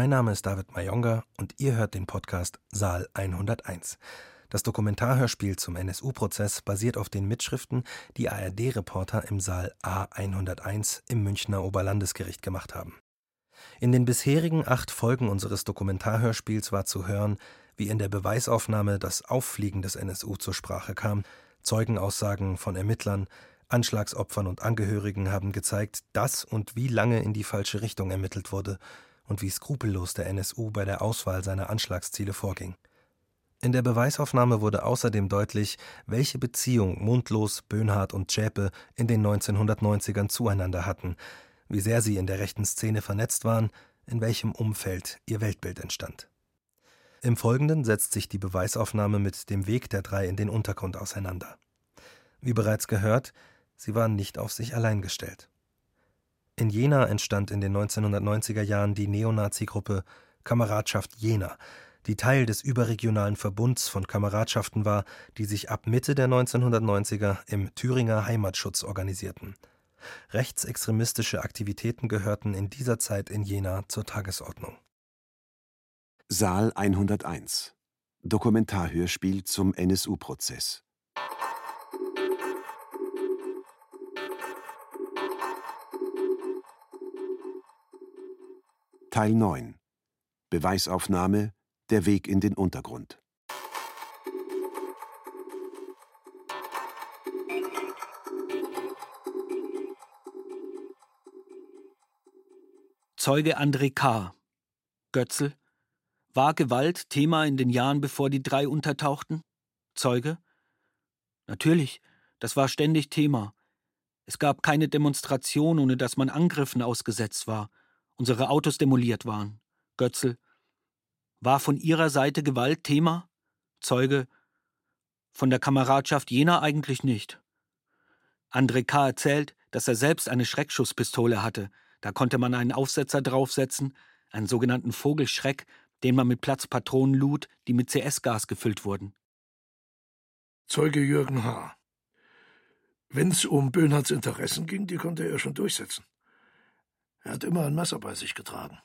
Mein Name ist David Mayonga und ihr hört den Podcast Saal 101. Das Dokumentarhörspiel zum NSU-Prozess basiert auf den Mitschriften, die ARD-Reporter im Saal A101 im Münchner Oberlandesgericht gemacht haben. In den bisherigen acht Folgen unseres Dokumentarhörspiels war zu hören, wie in der Beweisaufnahme das Auffliegen des NSU zur Sprache kam, Zeugenaussagen von Ermittlern, Anschlagsopfern und Angehörigen haben gezeigt, dass und wie lange in die falsche Richtung ermittelt wurde und wie skrupellos der NSU bei der Auswahl seiner Anschlagsziele vorging. In der Beweisaufnahme wurde außerdem deutlich, welche Beziehung Mundlos, Böhnhardt und Zschäpe in den 1990ern zueinander hatten, wie sehr sie in der rechten Szene vernetzt waren, in welchem Umfeld ihr Weltbild entstand. Im Folgenden setzt sich die Beweisaufnahme mit dem Weg der drei in den Untergrund auseinander. Wie bereits gehört, sie waren nicht auf sich allein gestellt. In Jena entstand in den 1990er Jahren die Neonazi-Gruppe Kameradschaft Jena, die Teil des überregionalen Verbunds von Kameradschaften war, die sich ab Mitte der 1990er im Thüringer Heimatschutz organisierten. Rechtsextremistische Aktivitäten gehörten in dieser Zeit in Jena zur Tagesordnung. Saal 101 Dokumentarhörspiel zum NSU-Prozess Teil 9 Beweisaufnahme Der Weg in den Untergrund Zeuge André K. Götzl war Gewalt Thema in den Jahren, bevor die drei untertauchten? Zeuge? Natürlich, das war ständig Thema. Es gab keine Demonstration, ohne dass man Angriffen ausgesetzt war, unsere Autos demoliert waren. Götzl. War von Ihrer Seite Gewalt Thema? Zeuge. Von der Kameradschaft jener eigentlich nicht. André K. erzählt, dass er selbst eine Schreckschusspistole hatte. Da konnte man einen Aufsetzer draufsetzen, einen sogenannten Vogelschreck, den man mit Platzpatronen lud, die mit CS-Gas gefüllt wurden. Zeuge Jürgen H. Wenn's um Böhnhardts Interessen ging, die konnte er schon durchsetzen. Er hat immer ein Messer bei sich getragen.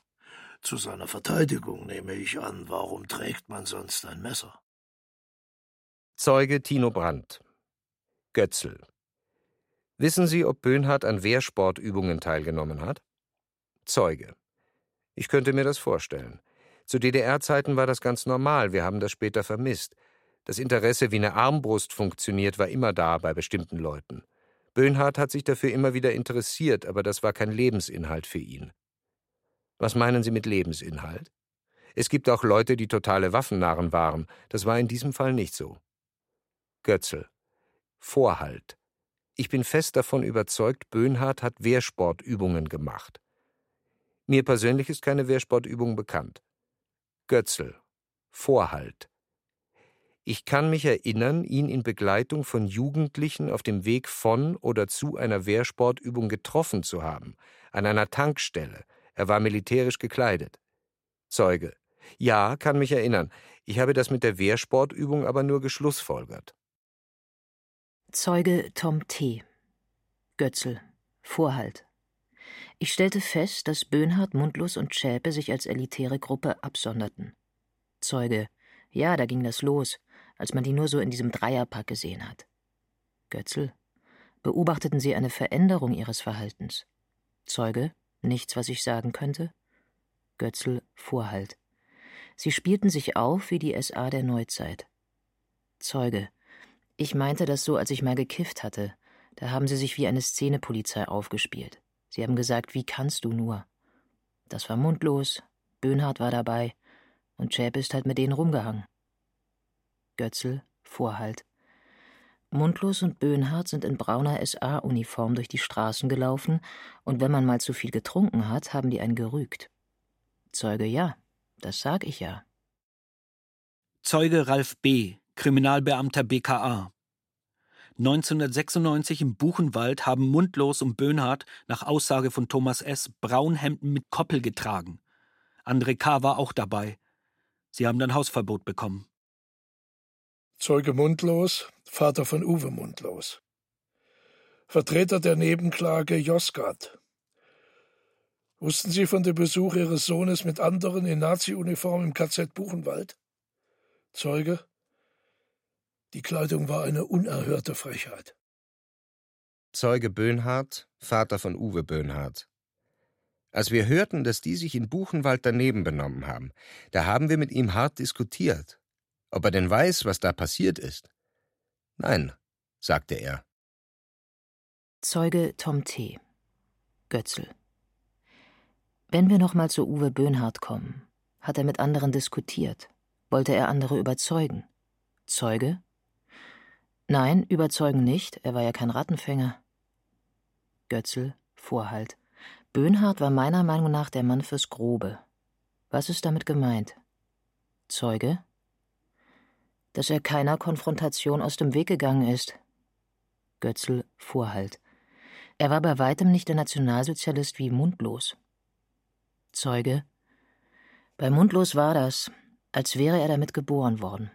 Zu seiner Verteidigung nehme ich an, warum trägt man sonst ein Messer? Zeuge Tino Brandt Götzl Wissen Sie, ob Böhnhardt an Wehrsportübungen teilgenommen hat? Zeuge Ich könnte mir das vorstellen. Zu DDR-Zeiten war das ganz normal, wir haben das später vermisst. Das Interesse, wie eine Armbrust funktioniert, war immer da bei bestimmten Leuten. Böhnhardt hat sich dafür immer wieder interessiert, aber das war kein Lebensinhalt für ihn. Was meinen Sie mit Lebensinhalt? Es gibt auch Leute, die totale Waffennarren waren. Das war in diesem Fall nicht so. Götzl. Vorhalt. Ich bin fest davon überzeugt, Böhnhardt hat Wehrsportübungen gemacht. Mir persönlich ist keine Wehrsportübung bekannt. Götzl. Vorhalt. Ich kann mich erinnern, ihn in Begleitung von Jugendlichen auf dem Weg von oder zu einer Wehrsportübung getroffen zu haben, an einer Tankstelle. Er war militärisch gekleidet. Zeuge. Ja, kann mich erinnern. Ich habe das mit der Wehrsportübung aber nur geschlussfolgert. Zeuge Tom T. Götzl. Vorhalt. Ich stellte fest, dass Böhnhardt, Mundlos und Schäpe sich als elitäre Gruppe absonderten. Zeuge: Ja, da ging das los, als man die nur so in diesem Dreierpack gesehen hat. Götzl: Beobachteten Sie eine Veränderung Ihres Verhaltens? Zeuge: Nichts, was ich sagen könnte. Götzl: Vorhalt. Sie spielten sich auf wie die SA der Neuzeit. Zeuge: Ich meinte das so, als ich mal gekifft hatte. Da haben sie sich wie eine Szenepolizei aufgespielt. Sie haben gesagt, wie kannst du nur? Das war mundlos, Böhnhardt war dabei und Chäp ist halt mit denen rumgehangen. Götzl, Vorhalt. Mundlos und Böhnhardt sind in brauner SA-Uniform durch die Straßen gelaufen und wenn man mal zu viel getrunken hat, haben die einen gerügt. Zeuge ja, das sag ich ja. Zeuge Ralf B., Kriminalbeamter BKA. 1996 im Buchenwald haben Mundlos und Böhnhardt nach Aussage von Thomas S. Braunhemden mit Koppel getragen. André K. war auch dabei. Sie haben dann Hausverbot bekommen. Zeuge Mundlos, Vater von Uwe Mundlos. Vertreter der Nebenklage Josgat. Wussten Sie von dem Besuch Ihres Sohnes mit anderen in Nazi-Uniform im KZ Buchenwald? Zeuge? Die Kleidung war eine unerhörte Frechheit. Zeuge Böhnhardt, Vater von Uwe Böhnhardt. Als wir hörten, dass die sich in Buchenwald daneben benommen haben, da haben wir mit ihm hart diskutiert. Ob er denn weiß, was da passiert ist? Nein, sagte er. Zeuge Tom T. Götzl. Wenn wir nochmal zu Uwe Böhnhardt kommen, hat er mit anderen diskutiert. Wollte er andere überzeugen? Zeuge? Nein, überzeugen nicht, er war ja kein Rattenfänger. Götzl, Vorhalt. Böhnhardt war meiner Meinung nach der Mann fürs Grobe. Was ist damit gemeint? Zeuge? Dass er keiner Konfrontation aus dem Weg gegangen ist. Götzl, Vorhalt. Er war bei weitem nicht der Nationalsozialist wie Mundlos. Zeuge. Bei Mundlos war das, als wäre er damit geboren worden.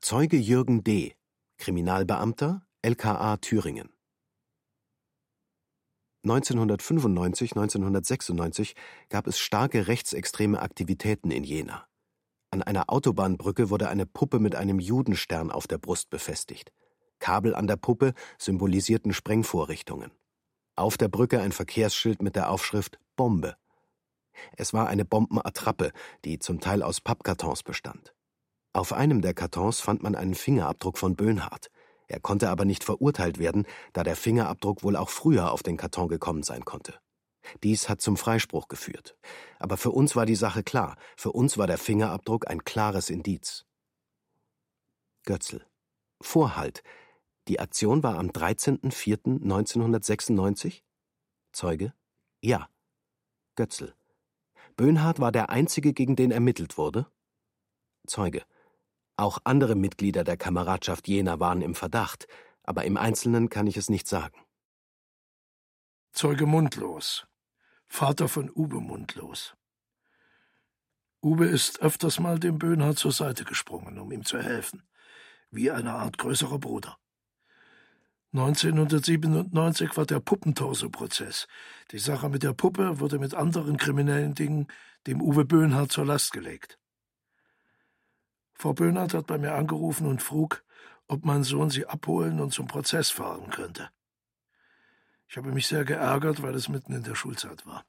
Zeuge Jürgen D., Kriminalbeamter, LKA Thüringen. 1995, 1996 gab es starke rechtsextreme Aktivitäten in Jena. An einer Autobahnbrücke wurde eine Puppe mit einem Judenstern auf der Brust befestigt. Kabel an der Puppe symbolisierten Sprengvorrichtungen. Auf der Brücke ein Verkehrsschild mit der Aufschrift Bombe. Es war eine Bombenattrappe, die zum Teil aus Pappkartons bestand. Auf einem der Kartons fand man einen Fingerabdruck von Böhnhardt. Er konnte aber nicht verurteilt werden, da der Fingerabdruck wohl auch früher auf den Karton gekommen sein konnte. Dies hat zum Freispruch geführt. Aber für uns war die Sache klar. Für uns war der Fingerabdruck ein klares Indiz. Götzl. Vorhalt. Die Aktion war am 13.04.1996? Zeuge? Ja. Götzl. Böhnhardt war der Einzige, gegen den ermittelt wurde? Zeuge. Auch andere Mitglieder der Kameradschaft Jena waren im Verdacht, aber im Einzelnen kann ich es nicht sagen. Zeuge Mundlos. Vater von Uwe Mundlos. Uwe ist öfters mal dem Böhnhardt zur Seite gesprungen, um ihm zu helfen, wie eine Art größerer Bruder. 1997 war der Puppentorso-Prozess. Die Sache mit der Puppe wurde mit anderen kriminellen Dingen dem Uwe Böhnhardt zur Last gelegt. Frau Böhnhardt hat bei mir angerufen und frug, ob mein Sohn sie abholen und zum Prozess fahren könnte. Ich habe mich sehr geärgert, weil es mitten in der Schulzeit war.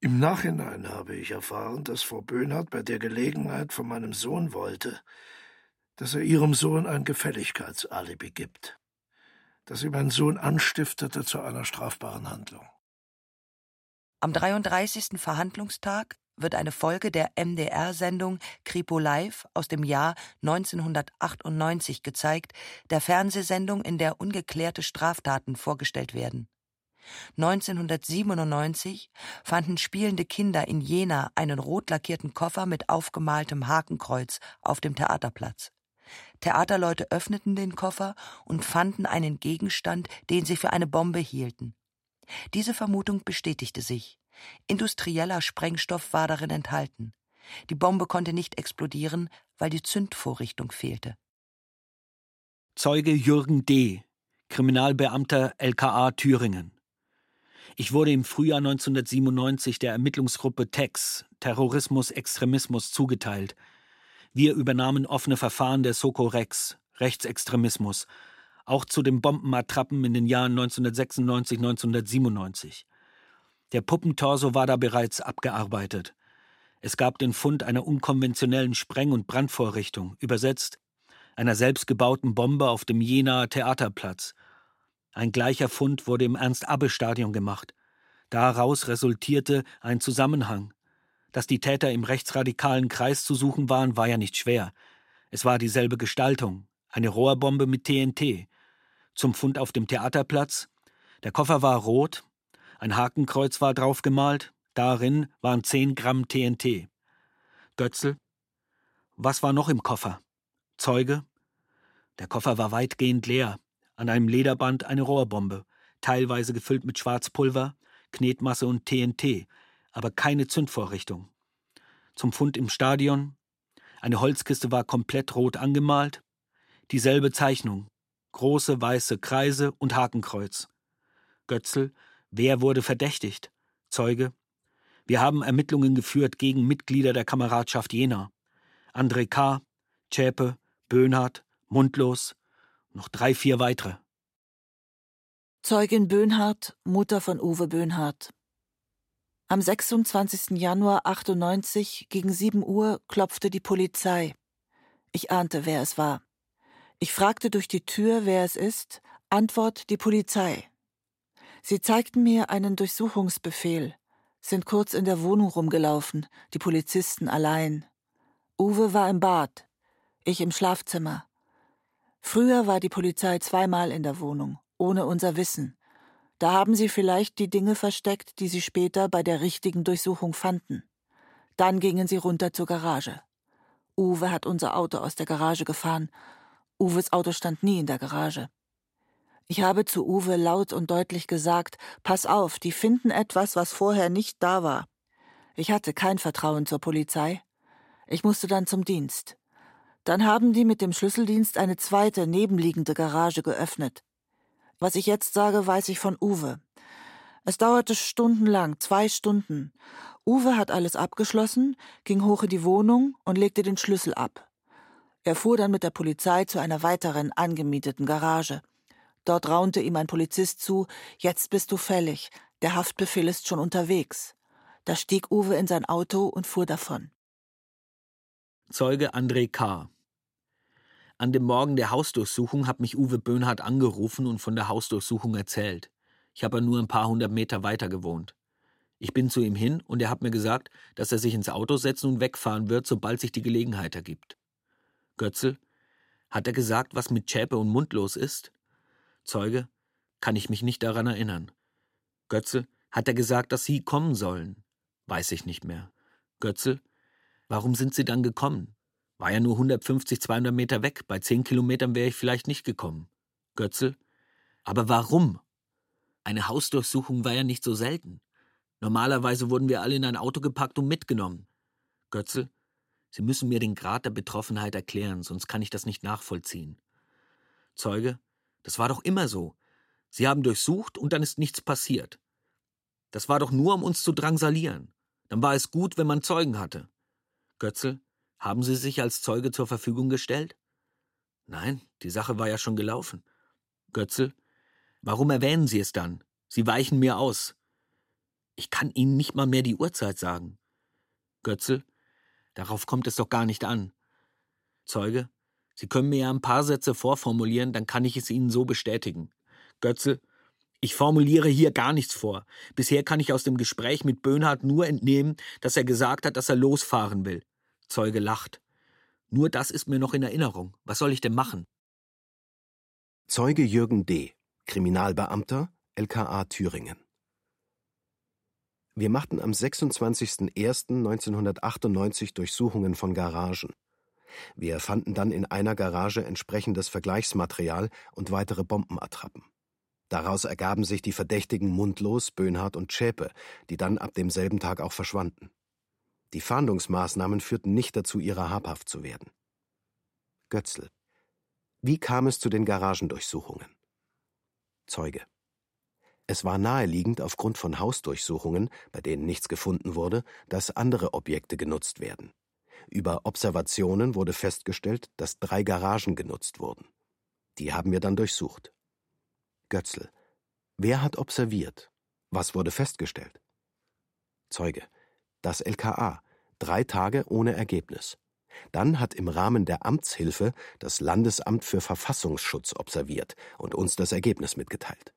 Im Nachhinein habe ich erfahren, dass Frau Böhnhardt bei der Gelegenheit von meinem Sohn wollte, dass er ihrem Sohn ein Gefälligkeitsalibi gibt, dass sie meinen Sohn anstiftete zu einer strafbaren Handlung. Am 33. Verhandlungstag wird eine Folge der MDR-Sendung Kripo Live aus dem Jahr 1998 gezeigt, der Fernsehsendung, in der ungeklärte Straftaten vorgestellt werden. 1997 fanden spielende Kinder in Jena einen rot lackierten Koffer mit aufgemaltem Hakenkreuz auf dem Theaterplatz. Theaterleute öffneten den Koffer und fanden einen Gegenstand, den sie für eine Bombe hielten. Diese Vermutung bestätigte sich. Industrieller Sprengstoff war darin enthalten. Die Bombe konnte nicht explodieren, weil die Zündvorrichtung fehlte. Zeuge Jürgen D., Kriminalbeamter LKA Thüringen. Ich wurde im Frühjahr 1997 der Ermittlungsgruppe TEX, Terrorismus, Extremismus, zugeteilt. Wir übernahmen offene Verfahren der Soko Rex, Rechtsextremismus, auch zu den Bombenattrappen in den Jahren 1996, 1997. Der Puppentorso war da bereits abgearbeitet. Es gab den Fund einer unkonventionellen Spreng- und Brandvorrichtung, übersetzt einer selbstgebauten Bombe auf dem Jenaer Theaterplatz. Ein gleicher Fund wurde im Ernst-Abbe-Stadion gemacht. Daraus resultierte ein Zusammenhang. Dass die Täter im rechtsradikalen Kreis zu suchen waren, war ja nicht schwer. Es war dieselbe Gestaltung, eine Rohrbombe mit TNT. Zum Fund auf dem Theaterplatz. Der Koffer war rot, ein Hakenkreuz war draufgemalt, darin waren 10 Gramm TNT. Götzl. Was war noch im Koffer? Zeuge. Der Koffer war weitgehend leer. An einem Lederband eine Rohrbombe, teilweise gefüllt mit Schwarzpulver, Knetmasse und TNT, aber keine Zündvorrichtung. Zum Fund im Stadion. Eine Holzkiste war komplett rot angemalt. Dieselbe Zeichnung. Große weiße Kreise und Hakenkreuz. Götzl Wer wurde verdächtigt? Zeuge. Wir haben Ermittlungen geführt gegen Mitglieder der Kameradschaft Jena. André K., Zschäpe, Böhnhardt, Mundlos, noch drei, vier weitere. Zeugin Böhnhardt, Mutter von Uwe Böhnhardt. Am 26. Januar 98 gegen 7 Uhr klopfte die Polizei. Ich ahnte, wer es war. Ich fragte durch die Tür, wer es ist. Antwort die Polizei. Sie zeigten mir einen Durchsuchungsbefehl, sind kurz in der Wohnung rumgelaufen, die Polizisten allein. Uwe war im Bad, ich im Schlafzimmer. Früher war die Polizei zweimal in der Wohnung, ohne unser Wissen. Da haben sie vielleicht die Dinge versteckt, die sie später bei der richtigen Durchsuchung fanden. Dann gingen sie runter zur Garage. Uwe hat unser Auto aus der Garage gefahren. Uwes Auto stand nie in der Garage. Ich habe zu Uwe laut und deutlich gesagt, pass auf, die finden etwas, was vorher nicht da war. Ich hatte kein Vertrauen zur Polizei. Ich musste dann zum Dienst. Dann haben die mit dem Schlüsseldienst eine zweite, nebenliegende Garage geöffnet. Was ich jetzt sage, weiß ich von Uwe. Es dauerte stundenlang, zwei Stunden. Uwe hat alles abgeschlossen, ging hoch in die Wohnung und legte den Schlüssel ab. Er fuhr dann mit der Polizei zu einer weiteren angemieteten Garage. Dort raunte ihm ein Polizist zu, jetzt bist du fällig, der Haftbefehl ist schon unterwegs. Da stieg Uwe in sein Auto und fuhr davon. Zeuge André K. An dem Morgen der Hausdurchsuchung hat mich Uwe Böhnhardt angerufen und von der Hausdurchsuchung erzählt. Ich habe nur ein paar hundert Meter weiter gewohnt. Ich bin zu ihm hin und er hat mir gesagt, dass er sich ins Auto setzen und wegfahren wird, sobald sich die Gelegenheit ergibt. Götzel, hat er gesagt, was mit Schäpe und Mundlos ist? Zeuge, kann ich mich nicht daran erinnern. Götzel, hat er gesagt, dass Sie kommen sollen? Weiß ich nicht mehr. Götzel, warum sind Sie dann gekommen? War ja nur 150, 200 Meter weg. Bei 10 Kilometern wäre ich vielleicht nicht gekommen. Götzel. Aber warum? Eine Hausdurchsuchung war ja nicht so selten. Normalerweise wurden wir alle in ein Auto gepackt und mitgenommen. Götzel. Sie müssen mir den Grad der Betroffenheit erklären, sonst kann ich das nicht nachvollziehen. Zeuge. Das war doch immer so. Sie haben durchsucht und dann ist nichts passiert. Das war doch nur, um uns zu drangsalieren. Dann war es gut, wenn man Zeugen hatte. Götzel. Haben Sie sich als Zeuge zur Verfügung gestellt? Nein, die Sache war ja schon gelaufen. Götzel, warum erwähnen Sie es dann? Sie weichen mir aus. Ich kann Ihnen nicht mal mehr die Uhrzeit sagen. Götzel, darauf kommt es doch gar nicht an. Zeuge, Sie können mir ja ein paar Sätze vorformulieren, dann kann ich es Ihnen so bestätigen. Götzel, ich formuliere hier gar nichts vor. Bisher kann ich aus dem Gespräch mit Böhnhardt nur entnehmen, dass er gesagt hat, dass er losfahren will. Zeuge lacht. Nur das ist mir noch in Erinnerung. Was soll ich denn machen? Zeuge Jürgen D., Kriminalbeamter, LKA Thüringen. Wir machten am 26.01.1998 Durchsuchungen von Garagen. Wir fanden dann in einer Garage entsprechendes Vergleichsmaterial und weitere Bombenattrappen. Daraus ergaben sich die Verdächtigen Mundlos, Böhnhardt und Schäpe, die dann ab demselben Tag auch verschwanden. Die Fahndungsmaßnahmen führten nicht dazu, ihrer habhaft zu werden. Götzl. Wie kam es zu den Garagendurchsuchungen? Zeuge. Es war naheliegend aufgrund von Hausdurchsuchungen, bei denen nichts gefunden wurde, dass andere Objekte genutzt werden. Über Observationen wurde festgestellt, dass drei Garagen genutzt wurden. Die haben wir dann durchsucht. Götzl. Wer hat observiert? Was wurde festgestellt? Zeuge. Das LKA drei Tage ohne Ergebnis. Dann hat im Rahmen der Amtshilfe das Landesamt für Verfassungsschutz observiert und uns das Ergebnis mitgeteilt.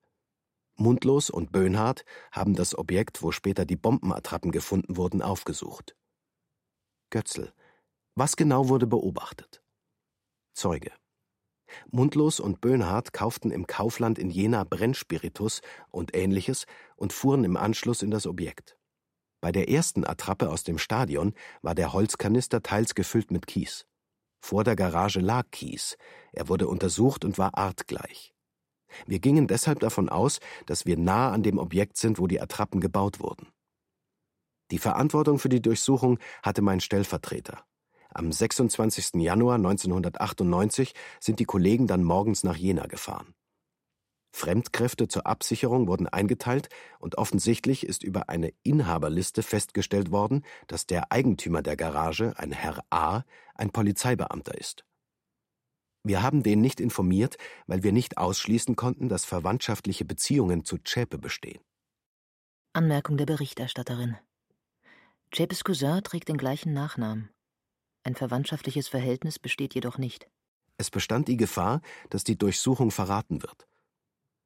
Mundlos und Böhnhardt haben das Objekt, wo später die Bombenattrappen gefunden wurden, aufgesucht. Götzl. Was genau wurde beobachtet? Zeuge. Mundlos und Böhnhardt kauften im Kaufland in Jena Brennspiritus und ähnliches und fuhren im Anschluss in das Objekt. Bei der ersten Attrappe aus dem Stadion war der Holzkanister teils gefüllt mit Kies. Vor der Garage lag Kies. Er wurde untersucht und war artgleich. Wir gingen deshalb davon aus, dass wir nah an dem Objekt sind, wo die Attrappen gebaut wurden. Die Verantwortung für die Durchsuchung hatte mein Stellvertreter. Am 26. Januar 1998 sind die Kollegen dann morgens nach Jena gefahren. Fremdkräfte zur Absicherung wurden eingeteilt und offensichtlich ist über eine Inhaberliste festgestellt worden, dass der Eigentümer der Garage, ein Herr A., ein Polizeibeamter ist. Wir haben den nicht informiert, weil wir nicht ausschließen konnten, dass verwandtschaftliche Beziehungen zu Zschäpe bestehen. Anmerkung der Berichterstatterin. Zschäpes Cousin trägt den gleichen Nachnamen. Ein verwandtschaftliches Verhältnis besteht jedoch nicht. Es bestand die Gefahr, dass die Durchsuchung verraten wird.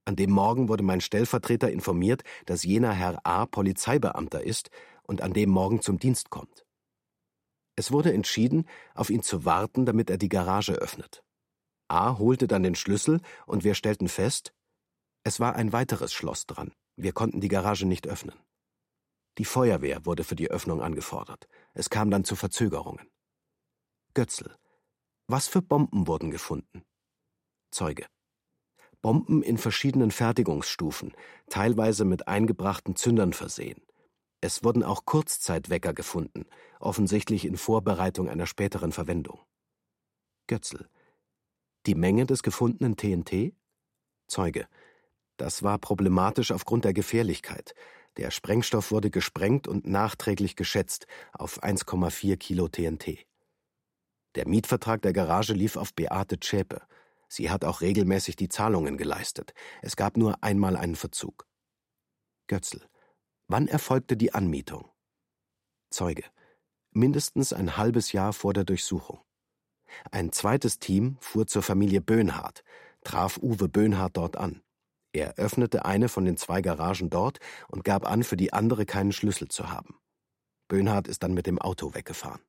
An dem Morgen wurde mein Stellvertreter informiert, dass jener Herr A. Polizeibeamter ist und an dem Morgen zum Dienst kommt. Es wurde entschieden, auf ihn zu warten, damit er die Garage öffnet. A. holte dann den Schlüssel und wir stellten fest, es war ein weiteres Schloss dran. Wir konnten die Garage nicht öffnen. Die Feuerwehr wurde für die Öffnung angefordert. Es kam dann zu Verzögerungen. Götzl. Was für Bomben wurden gefunden? Zeuge. Bomben in verschiedenen Fertigungsstufen, teilweise mit eingebrachten Zündern versehen. Es wurden auch Kurzzeitwecker gefunden, offensichtlich in Vorbereitung einer späteren Verwendung. Götzl. Die Menge des gefundenen TNT? Zeuge. Das war problematisch aufgrund der Gefährlichkeit. Der Sprengstoff wurde gesprengt und nachträglich geschätzt auf 1,4 Kilo TNT. Der Mietvertrag der Garage lief auf Beate Zschäpe. Sie hat auch regelmäßig die Zahlungen geleistet. Es gab nur einmal einen Verzug. Götzl. Wann erfolgte die Anmietung? Zeuge. Mindestens ein halbes Jahr vor der Durchsuchung. Ein zweites Team fuhr zur Familie Böhnhardt, traf Uwe Böhnhardt dort an. Er öffnete eine von den zwei Garagen dort und gab an, für die andere keinen Schlüssel zu haben. Böhnhardt ist dann mit dem Auto weggefahren.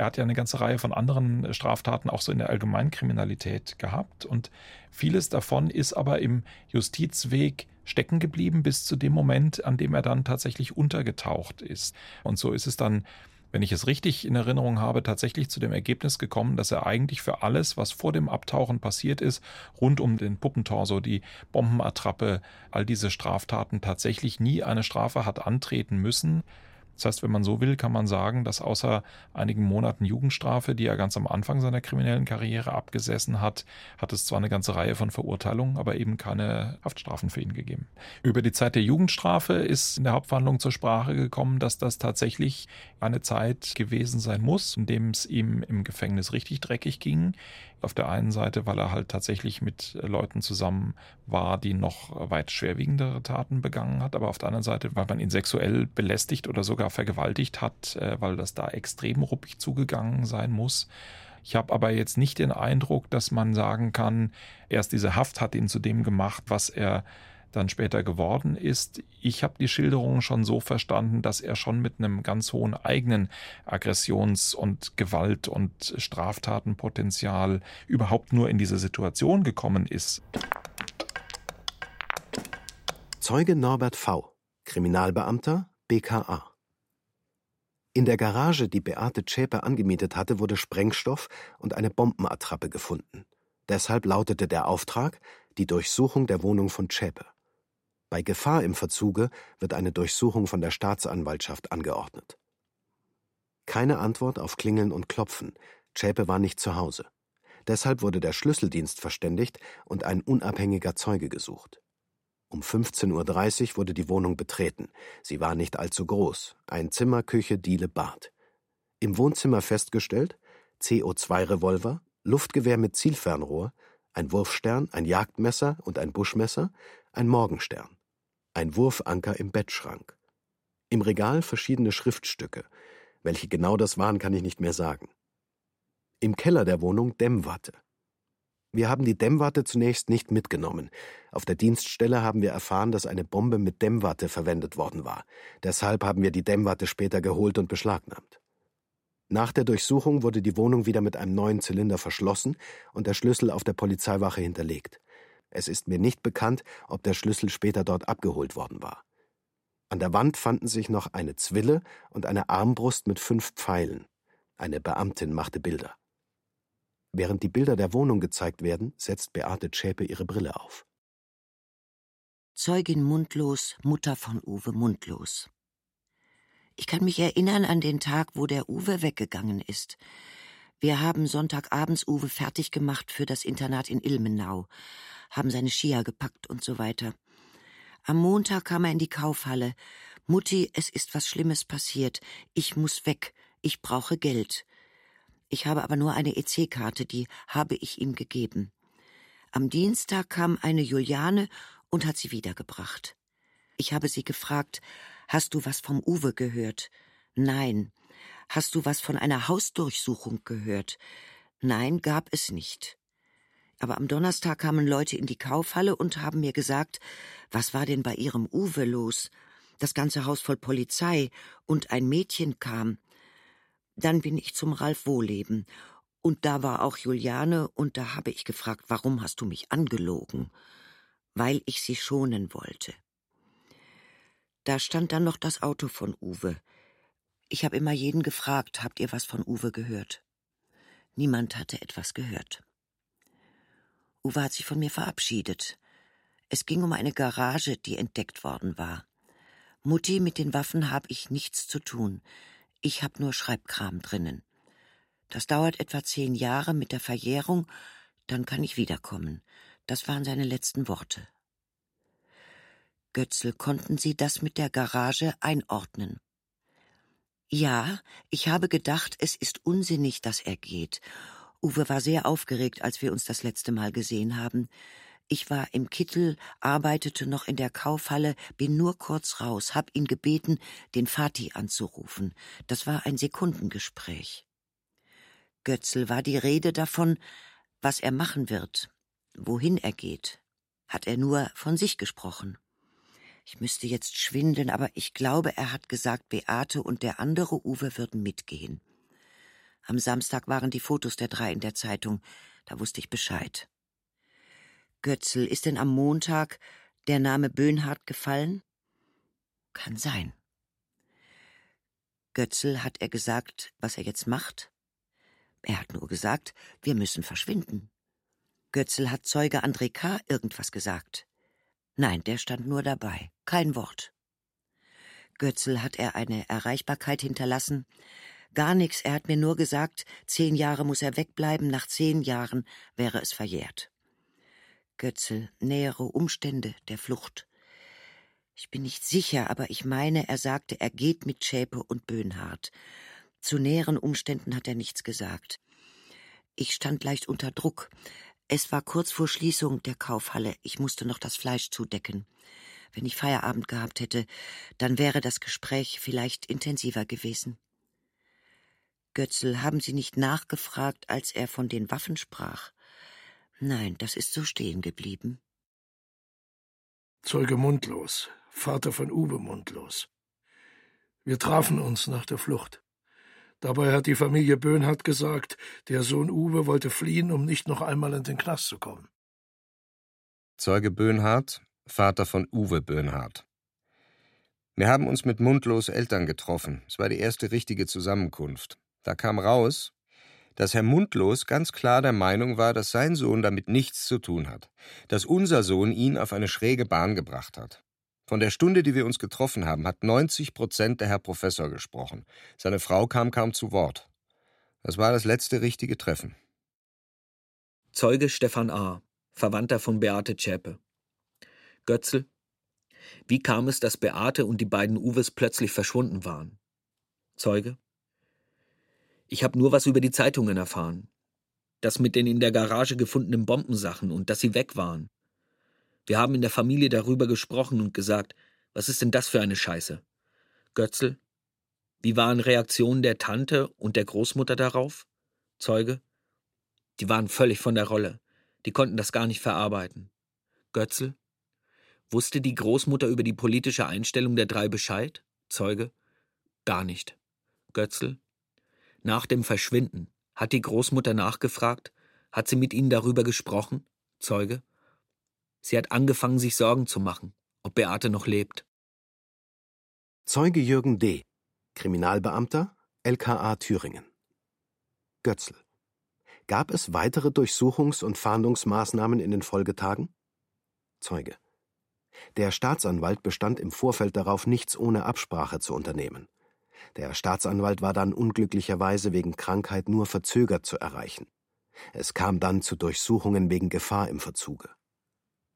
Er hat ja eine ganze Reihe von anderen äh, Straftaten auch so in der Allgemeinkriminalität gehabt und vieles davon ist aber im Justizweg stecken geblieben bis zu dem Moment, an dem er dann tatsächlich untergetaucht ist. Und so ist es dann wenn ich es richtig in Erinnerung habe, tatsächlich zu dem Ergebnis gekommen, dass er eigentlich für alles, was vor dem Abtauchen passiert ist, rund um den Puppentorso, die Bombenattrappe, all diese Straftaten tatsächlich nie eine Strafe hat antreten müssen. Das heißt, wenn man so will, kann man sagen, dass außer einigen Monaten Jugendstrafe, die er ganz am Anfang seiner kriminellen Karriere abgesessen hat, hat es zwar eine ganze Reihe von Verurteilungen, aber eben keine Haftstrafen für ihn gegeben. Über die Zeit der Jugendstrafe ist in der Hauptverhandlung zur Sprache gekommen, dass das tatsächlich eine Zeit gewesen sein muss, in dem es ihm im Gefängnis richtig dreckig ging. Auf der einen Seite, weil er halt tatsächlich mit Leuten zusammen war, die noch weit schwerwiegendere Taten begangen hat, aber auf der anderen Seite, weil man ihn sexuell belästigt oder sogar vergewaltigt hat, äh, weil das da extrem ruppig zugegangen sein muss. Ich habe aber jetzt nicht den Eindruck, dass man sagen kann, erst diese Haft hat ihn zu dem gemacht, was er dann später geworden ist. Ich habe die Schilderung schon so verstanden, dass er schon mit einem ganz hohen eigenen Aggressions- und Gewalt- und Straftatenpotenzial überhaupt nur in diese Situation gekommen ist. Zeuge Norbert V., Kriminalbeamter, BKA. In der Garage, die Beate Zschäpe angemietet hatte, wurde Sprengstoff und eine Bombenattrappe gefunden. Deshalb lautete der Auftrag die Durchsuchung der Wohnung von Zschäpe. Bei Gefahr im Verzuge wird eine Durchsuchung von der Staatsanwaltschaft angeordnet. Keine Antwort auf Klingeln und Klopfen. Zschäpe war nicht zu Hause. Deshalb wurde der Schlüsseldienst verständigt und ein unabhängiger Zeuge gesucht. Um 15.30 Uhr wurde die Wohnung betreten. Sie war nicht allzu groß. Ein Zimmer, Küche, Diele, Bad. Im Wohnzimmer festgestellt CO2-Revolver, Luftgewehr mit Zielfernrohr, ein Wurfstern, ein Jagdmesser und ein Buschmesser, ein Morgenstern ein Wurfanker im Bettschrank. Im Regal verschiedene Schriftstücke. Welche genau das waren, kann ich nicht mehr sagen. Im Keller der Wohnung Dämmwatte. Wir haben die Dämmwatte zunächst nicht mitgenommen. Auf der Dienststelle haben wir erfahren, dass eine Bombe mit Dämmwatte verwendet worden war. Deshalb haben wir die Dämmwatte später geholt und beschlagnahmt. Nach der Durchsuchung wurde die Wohnung wieder mit einem neuen Zylinder verschlossen und der Schlüssel auf der Polizeiwache hinterlegt. Es ist mir nicht bekannt, ob der Schlüssel später dort abgeholt worden war. An der Wand fanden sich noch eine Zwille und eine Armbrust mit fünf Pfeilen. Eine Beamtin machte Bilder. Während die Bilder der Wohnung gezeigt werden, setzt Beate Zschäpe ihre Brille auf. Zeugin Mundlos, Mutter von Uwe Mundlos. Ich kann mich erinnern an den Tag, wo der Uwe weggegangen ist. Wir haben Sonntagabends Uwe fertig gemacht für das Internat in Ilmenau, haben seine Skier gepackt und so weiter. Am Montag kam er in die Kaufhalle. Mutti, es ist was Schlimmes passiert. Ich muss weg. Ich brauche Geld. Ich habe aber nur eine EC-Karte, die habe ich ihm gegeben. Am Dienstag kam eine Juliane und hat sie wiedergebracht. Ich habe sie gefragt, hast du was vom Uwe gehört? Nein. Hast du was von einer Hausdurchsuchung gehört? Nein, gab es nicht. Aber am Donnerstag kamen Leute in die Kaufhalle und haben mir gesagt, was war denn bei ihrem Uwe los? Das ganze Haus voll Polizei und ein Mädchen kam. Dann bin ich zum Ralf Wohleben. Und da war auch Juliane, und da habe ich gefragt, warum hast du mich angelogen? Weil ich sie schonen wollte. Da stand dann noch das Auto von Uwe. Ich habe immer jeden gefragt, habt ihr was von Uwe gehört? Niemand hatte etwas gehört. Uwe hat sich von mir verabschiedet. Es ging um eine Garage, die entdeckt worden war. Mutti, mit den Waffen habe ich nichts zu tun. Ich habe nur Schreibkram drinnen. Das dauert etwa zehn Jahre mit der Verjährung, dann kann ich wiederkommen. Das waren seine letzten Worte. Götzl, konnten Sie das mit der Garage einordnen? Ja, ich habe gedacht, es ist unsinnig, dass er geht. Uwe war sehr aufgeregt, als wir uns das letzte Mal gesehen haben. Ich war im Kittel, arbeitete noch in der Kaufhalle, bin nur kurz raus, hab ihn gebeten, den Vati anzurufen. Das war ein Sekundengespräch. Götzl war die Rede davon, was er machen wird, wohin er geht. Hat er nur von sich gesprochen. Ich müsste jetzt schwindeln, aber ich glaube, er hat gesagt, Beate und der andere Uwe würden mitgehen. Am Samstag waren die Fotos der drei in der Zeitung, da wusste ich Bescheid. Götzl, ist denn am Montag der Name Böhnhardt gefallen? Kann sein. Götzl, hat er gesagt, was er jetzt macht? Er hat nur gesagt, wir müssen verschwinden. Götzl hat Zeuge André K. irgendwas gesagt. Nein, der stand nur dabei, kein Wort. Götzl hat er eine Erreichbarkeit hinterlassen. Gar nichts, er hat mir nur gesagt, zehn Jahre muss er wegbleiben, nach zehn Jahren wäre es verjährt. Götzl, nähere Umstände der Flucht. Ich bin nicht sicher, aber ich meine, er sagte, er geht mit Schäpe und Böhnhardt. Zu näheren Umständen hat er nichts gesagt. Ich stand leicht unter Druck. Es war kurz vor Schließung der Kaufhalle. Ich musste noch das Fleisch zudecken. Wenn ich Feierabend gehabt hätte, dann wäre das Gespräch vielleicht intensiver gewesen. Götzl, haben Sie nicht nachgefragt, als er von den Waffen sprach? Nein, das ist so stehen geblieben. Zeuge Mundlos, Vater von Uwe Mundlos. Wir trafen uns nach der Flucht. Dabei hat die Familie Böhnhardt gesagt, der Sohn Uwe wollte fliehen, um nicht noch einmal in den Knast zu kommen. Zeuge Böhnhardt, Vater von Uwe Böhnhardt. Wir haben uns mit Mundlos Eltern getroffen. Es war die erste richtige Zusammenkunft. Da kam raus, dass Herr Mundlos ganz klar der Meinung war, dass sein Sohn damit nichts zu tun hat, dass unser Sohn ihn auf eine schräge Bahn gebracht hat. Von der Stunde, die wir uns getroffen haben, hat 90 Prozent der Herr Professor gesprochen. Seine Frau kam kaum zu Wort. Das war das letzte richtige Treffen. Zeuge Stefan A., Verwandter von Beate Zschäpe. Götzl. Wie kam es, dass Beate und die beiden Uwes plötzlich verschwunden waren? Zeuge. Ich habe nur was über die Zeitungen erfahren. Das mit den in der Garage gefundenen Bombensachen und dass sie weg waren. Wir haben in der Familie darüber gesprochen und gesagt, was ist denn das für eine Scheiße? Götzl, wie waren Reaktionen der Tante und der Großmutter darauf? Zeuge, die waren völlig von der Rolle. Die konnten das gar nicht verarbeiten. Götzl, wusste die Großmutter über die politische Einstellung der drei Bescheid? Zeuge, gar nicht. Götzl, nach dem Verschwinden, hat die Großmutter nachgefragt? Hat sie mit ihnen darüber gesprochen? Zeuge, Sie hat angefangen, sich Sorgen zu machen, ob Beate noch lebt. Zeuge Jürgen D., Kriminalbeamter, LKA Thüringen. Götzl. Gab es weitere Durchsuchungs- und Fahndungsmaßnahmen in den Folgetagen? Zeuge. Der Staatsanwalt bestand im Vorfeld darauf, nichts ohne Absprache zu unternehmen. Der Staatsanwalt war dann unglücklicherweise wegen Krankheit nur verzögert zu erreichen. Es kam dann zu Durchsuchungen wegen Gefahr im Verzuge.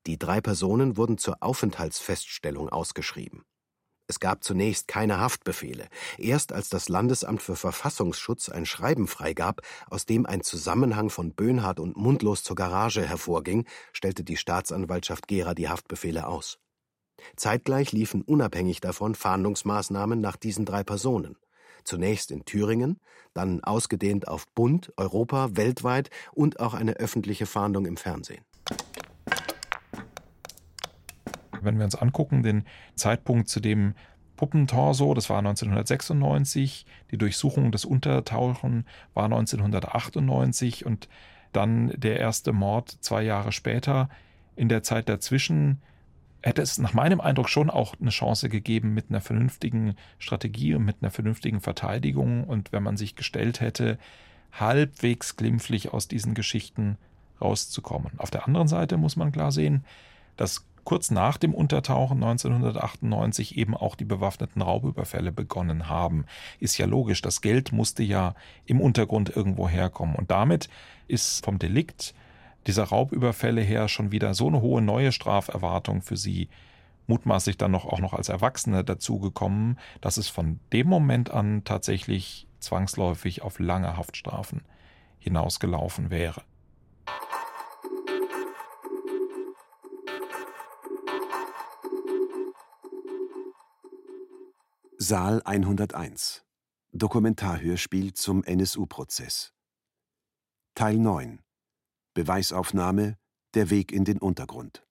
Die drei Personen wurden zur Aufenthaltsfeststellung ausgeschrieben. Es gab zunächst keine Haftbefehle. Erst als das Landesamt für Verfassungsschutz ein Schreiben freigab, aus dem ein Zusammenhang von Böhnhardt und Mundlos zur Garage hervorging, stellte die Staatsanwaltschaft Gera die Haftbefehle aus. Zeitgleich liefen unabhängig davon Fahndungsmaßnahmen nach diesen drei Personen. Zunächst in Thüringen, dann ausgedehnt auf Bund, Europa, weltweit und auch eine öffentliche Fahndung im Fernsehen. Wenn wir uns angucken, den Zeitpunkt zu dem Puppentorso, das war 1996, die Durchsuchung des Untertauchen war 1998 und dann der erste Mord zwei Jahre später. In der Zeit dazwischen hätte es nach meinem Eindruck schon auch eine Chance gegeben mit einer vernünftigen Strategie und mit einer vernünftigen Verteidigung und wenn man sich gestellt hätte, halbwegs glimpflich aus diesen Geschichten rauszukommen. Auf der anderen Seite muss man klar sehen, dass kurz nach dem Untertauchen 1998 eben auch die bewaffneten Raubüberfälle begonnen haben. Ist ja logisch, das Geld musste ja im Untergrund irgendwo herkommen. Und damit ist vom Delikt dieser Raubüberfälle her schon wieder so eine hohe neue Straferwartung für sie mutmaßlich dann noch auch noch als Erwachsene dazugekommen, dass es von dem Moment an tatsächlich zwangsläufig auf lange Haftstrafen hinausgelaufen wäre. Saal 101 Dokumentarhörspiel zum NSU-Prozess Teil 9 Beweisaufnahme Der Weg in den Untergrund